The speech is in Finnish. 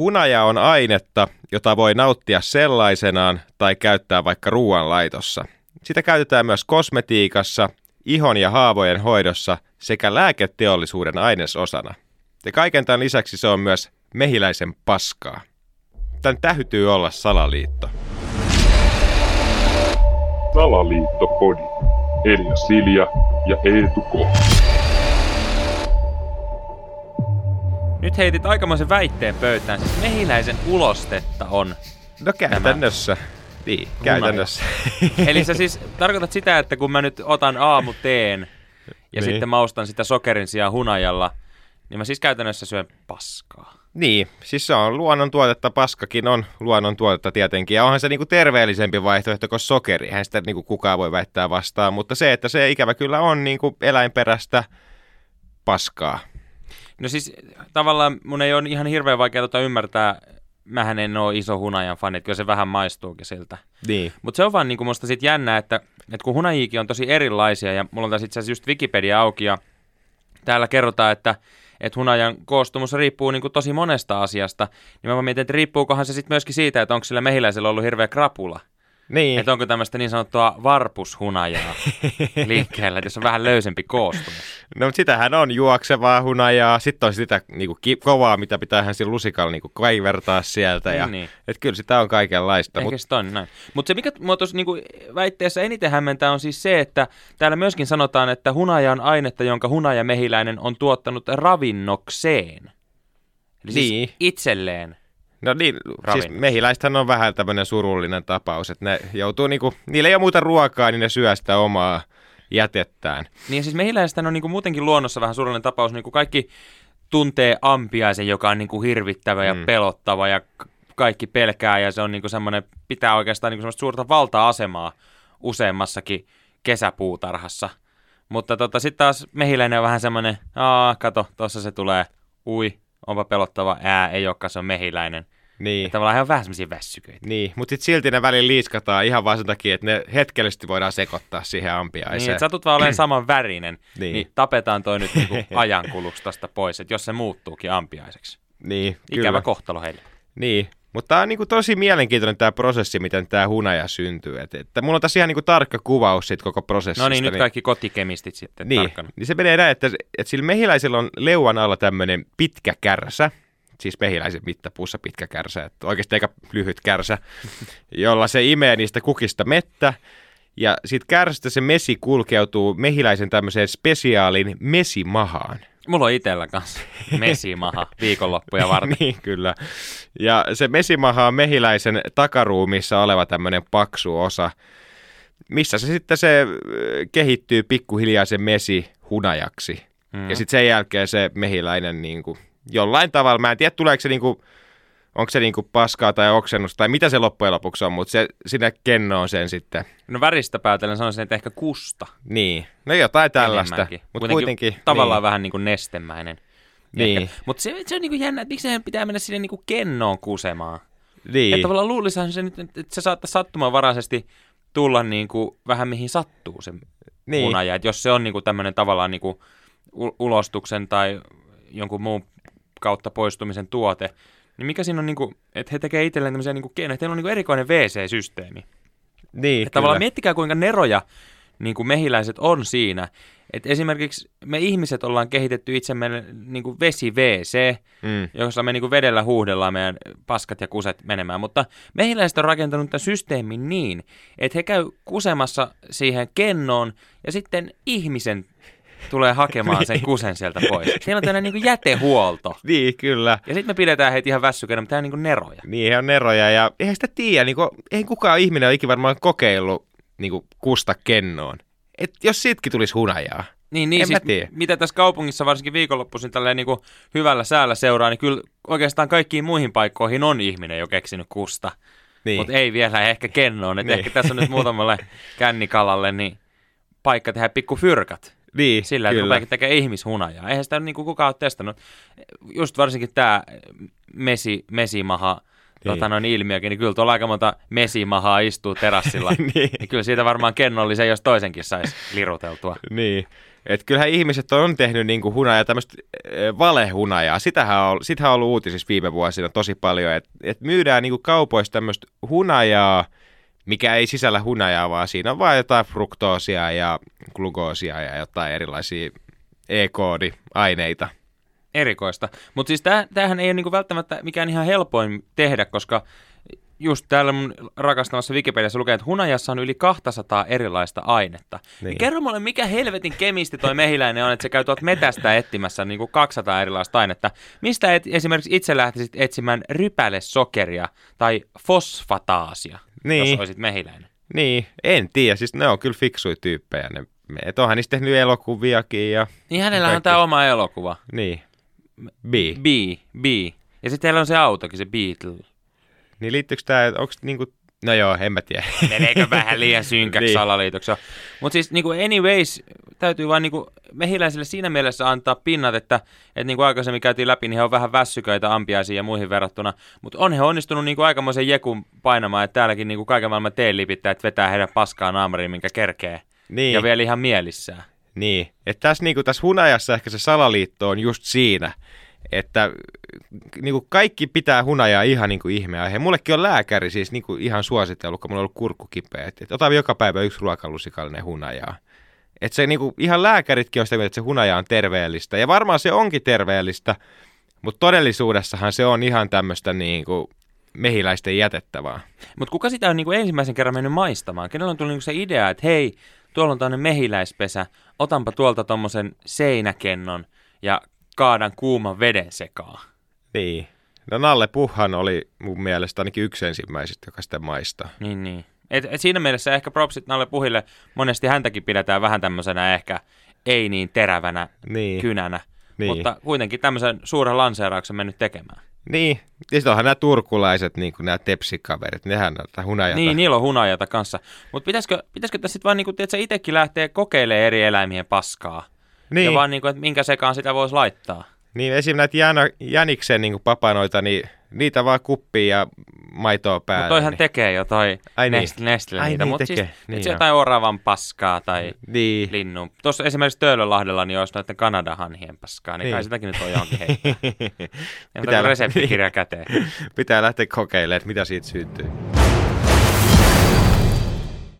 Hunaja on ainetta, jota voi nauttia sellaisenaan tai käyttää vaikka ruoanlaitossa. Sitä käytetään myös kosmetiikassa, ihon ja haavojen hoidossa sekä lääketeollisuuden ainesosana. Ja kaiken tämän lisäksi se on myös mehiläisen paskaa. Tän täytyy olla salaliitto. Salaliittopodi. Elia Silja ja Eetu K. Nyt heitit aikamoisen väitteen pöytään. Siis mehiläisen ulostetta on. No käytännössä. Niin, käytännössä. Eli sä siis tarkoitat sitä, että kun mä nyt otan aamuteen ja Niin. sitten maustan sitä sokerin sijaan hunajalla, niin mä siis käytännössä syön paskaa. Niin, siis se on luonnontuotetta, paskakin on luonnontuotetta tietenkin, ja onhan se niinku terveellisempi vaihtoehto kuin sokeri, eihän sitä niinku kukaan voi väittää vastaan, mutta se, että se ikävä kyllä on niinku eläinperäistä paskaa. No siis tavallaan mun ei ole ihan hirveän vaikea tota ymmärtää, mähän en ole iso hunajan fani, että kyllä se vähän maistuukin siltä. Niin, Mutta se on vaan niinku musta sit jännä, että, että kun hunajiikin on tosi erilaisia, ja mulla on tässä itse asiassa just Wikipedia auki, ja täällä kerrotaan, että, että hunajan koostumus riippuu niinku tosi monesta asiasta, niin mä mietin, että riippuukohan se sitten myöskin siitä, että onko sillä mehiläisellä ollut hirveä krapula. Niin. Että onko tämmöistä niin sanottua varpushunajaa liikkeellä, että jos on vähän löysempi koostumus. No mutta sitähän on juoksevaa hunajaa, sitten on sitä niinku, ki- kovaa, mitä pitäähän sillä lusikalla niinku, kaivertaa sieltä, ja Niin, niin. et kyllä sitä on kaikenlaista, Ehkä mutta se on näin. Mutta se, mikä mua tuossa niinku väitteessä eniten hämmentää, on siis se, että täällä myöskin sanotaan, että hunaja on ainetta, jonka hunajamehiläinen on tuottanut ravinnokseen. Eli siis Niin. itselleen. No niin, siis Ravinnossa. mehiläistähän on vähän tämmöinen surullinen tapaus, että ne joutuu niinku, niillä ei ole muuta ruokaa, niin ne syö sitä omaa jätettään. Niin siis mehiläisten on niinku muutenkin luonnossa vähän surullinen tapaus. Niinku kaikki tuntee ampiaisen, joka on niinku hirvittävä ja Mm. pelottava ja kaikki pelkää ja se on niinku semmoinen, pitää oikeastaan niinku semmoista suurta valta-asemaa useammassakin kesäpuutarhassa. Mutta tota, sitten taas mehiläinen on vähän semmoinen, aa, kato, tuossa se tulee, ui, onpa pelottava, ää, ei olekaan, se on mehiläinen. Ja Niin, tavallaan he on vähän semmoisia väsyköitä. niin. mutta sitten silti ne välillä liiskataan ihan vaan sen takia, että ne hetkellisesti voidaan sekoittaa siihen Niin, ampiaiseen. että satut vaan olemaan saman värinen, niin. Niin. niin tapetaan toi nyt niinku ajankuluksi tästä pois, että jos se muuttuukin ampiaiseksi. niin, Ikävä kyllä. kohtalo heille. Niin, mutta tämä on niinku tosi mielenkiintoinen tämä prosessi, miten tämä hunaja syntyy. Et, että mulla on tässä ihan niinku tarkka kuvaus siitä koko prosessista. No niin, nyt kaikki kotikemistit sitten Niin, tarkkana. niin se menee näin, että, että sillä mehiläisellä on leuan alla tämmöinen pitkä kärsä, siis mehiläisen mittapuussa pitkä kärsä, että oikeasti aika lyhyt kärsä, jolla se imee niistä kukista mettä, ja siitä kärsästä se mesi kulkeutuu mehiläisen tämmöiseen spesiaalin mesimahaan. Mulla on itellä kanssa mesimaha viikonloppuja varten. niin, kyllä. Ja se mesimaha on mehiläisen takaruumissa oleva tämmöinen paksu osa, missä se sitten se kehittyy pikkuhiljaa se mesi hunajaksi. Mm. Ja sitten sen jälkeen se mehiläinen niin kuin, jollain tavalla, mä en tiedä tuleeko se niin kuin, onko se niin kuin paskaa tai oksennusta tai mitä se loppujen lopuksi on, mutta se sinne kennoon sen sitten. No väristä päätellen sanoisin, että ehkä kusta Niin, no jotain tällaista. Mutta kuitenkin, tavallaan niin, vähän niin kuin nestemäinen. Niin. Mutta se, se on niin kuin jännä, että miksi sehän pitää mennä sinne niin kuin kennoon kusemaan. niin, Että tavallaan luulisahan se nyt, että se saattaa sattumanvaraisesti tulla niin kuin vähän mihin sattuu se niin, hunaja. Että jos se on niin kuin tämmöinen tavallaan niin kuin ulostuksen tai jonkun muun kautta poistumisen tuote, niin mikä siinä on, niin kuin, että he tekee itselleen tämmöisiä niin kuin keinoja, että heillä on niin kuin erikoinen WC-systeemi. niin, Että tavallaan miettikää kuinka neroja niin kuin mehiläiset on siinä. Että esimerkiksi me ihmiset ollaan kehitetty itsemme niin kuin vesi-WC, Mm. jossa me niin kuin vedellä huuhdellaan meidän paskat ja kuset menemään. Mutta mehiläiset on rakentanut tämän systeemin niin, että he käy kusemassa siihen kennoon ja sitten ihmisen tulee hakemaan sen kusen sieltä pois. Siellä on tämmöinen niin jätehuolto. Niin, kyllä. Ja sitten me pidetään heitä ihan väsykänä, mutta tämä on niin kuin neroja. Niin, he on eroja ja eihän sitä tiedä, niin kuin, ei kukaan ihminen ole ikinä varmaan kokeillut niin kuin, kusta kennoon. Et jos sitkin tulisi hunajaa. Niin, niin En siis, tiedä. mitä tässä kaupungissa varsinkin viikonloppuisin tälleen niin kuin hyvällä säällä seuraa, niin kyllä oikeastaan kaikkiin muihin paikkoihin on ihminen jo keksinyt kusta. Niin. Niin. Mutta ei vielä ehkä kennoon. Et Niin. Ehkä tässä on nyt muutamalle kännikalalle niin paikka tehdä pikku fyrkat. Niin, Sillä, että kyllä. rupeakin tekemään ihmishunajaa. Eihän sitä niin kuin kukaan ole testannut. Just varsinkin tämä mesi, mesimaha Niin. tota noin ilmiökin, niin kyllä tuolla aika monta mesimahaa istuu terassilla. niin, kyllä siitä varmaan kennollisen, jos toisenkin saisi liruteltua. niin. Et kyllähän ihmiset on tehnyt niinku hunajaa, tämmöistä valehunajaa. Sitähän on, sitähän on ollut uutisissa viime vuosina tosi paljon, että et myydään niinku kaupoissa tämmöistä hunajaa, mikä ei sisällä hunajaa, vaan siinä on vain jotain fruktoosia ja glukoosia ja jotain erilaisia E-koodiaineita. Erikoista. Mutta siis täh, tämähän ei ole niinku välttämättä mikään ihan helpoin tehdä, koska just täällä mun rakastamassa Wikipediassa lukee, että hunajassa on yli 200 erilaista ainetta. Niin. Niin. Kerro mulle, mikä helvetin kemisti toi mehiläinen on, että se käy tuolta metästä etsimässä niin kuin 200 erilaista ainetta. Mistä et esimerkiksi itse lähtisit etsimään rypälesokeria tai fosfataasia, Niin. jos olisit mehiläinen? Niin, en tiedä. Siis ne on kyllä fiksuja tyyppejä. Ne, et onhan niistä tehnyt elokuviakin ja... Niin hänellä on kaikki. tämä oma elokuva. Niin. B. B, B. Ja sitten heillä on se autokin, se Beatle. Niin liittyykö tämä, onko niinku... No joo, en mä tiedä. Meneekö vähän liian synkäksi Niin. salaliitoksi? Mutta siis niinku anyways, täytyy vaan niinku mehiläisille siinä mielessä antaa pinnat, että, että niin kuin aikaisemmin käytiin läpi, niin he on vähän väsyköitä ampiaisiin ja muihin verrattuna. Mutta on he onnistunut niinku aikamoisen jekun painamaan, että täälläkin niinku kaiken maailman teelipittäjät vetää heidän paskaa naamariin, minkä kerkee. Niin. Ja vielä ihan mielissään. Niin, että tässä, niinku, tässä hunajassa ehkä se salaliitto on just siinä, että niinku, kaikki pitää hunajaa ihan niinku ihmeaihe. Mullekin on lääkäri siis niinku, ihan suositellut, kun mulla on ollut kurkku kipeä, että et, ota joka päivä yksi ruokalusikallinen hunajaa. Että se niinku, ihan lääkäritkin on sitä että se hunaja on terveellistä. Ja varmaan se onkin terveellistä, mutta todellisuudessahan se on ihan tämmöistä niinku, mehiläisten jätettävää. Mutta kuka sitä on niinku ensimmäisen kerran mennyt maistamaan? Kenellä on tullut niinku se idea, että hei, tuolla on tämmöinen mehiläispesä, otanpa tuolta tommosen seinäkennon ja kaadan kuuman veden sekaan. Niin. No Nalle Puhan oli mun mielestä ainakin yksi ensimmäisistä, joka sitä maistaa. Niin, niin. Et, et siinä mielessä ehkä propsit Nalle Puhille, monesti häntäkin pidetään vähän tämmöisenä ehkä ei niin terävänä Niin. kynänä, Niin. mutta kuitenkin tämmöisen suuren lanseerauksen mennyt tekemään. Niin, ja sitten onhan nämä turkulaiset, niin kuin nämä tepsikaverit, nehän näitä hunajata. Niin, niillä on hunajata kanssa. Mutta pitäisikö, pitäisikö tässä sitten vaan niinku, tiedätkö, itsekin lähteä kokeilemaan eri eläimien paskaa? Niin, Ja vaan niinku, että minkä sekaan sitä voisi laittaa. niin esim. näitä jäna, jäniksen niin kuin papanoita, niin niitä vaan kuppiin ja maitoa päälle. Mutta toihan niin. tekee jo toi Ai niin. Nest- Nestle Ai niitä. niin Mutta siis, niin niin se jotain oravan paskaa tai Niin. linnun. Tuossa esimerkiksi Töölönlahdella niin olisi noiden Kanadahanhien paskaa, niin, Niin. kai sitäkin nyt on johonkin heittää. Pitää reseptikirja käteen. Pitää lähteä kokeilemaan, että mitä siitä syntyy.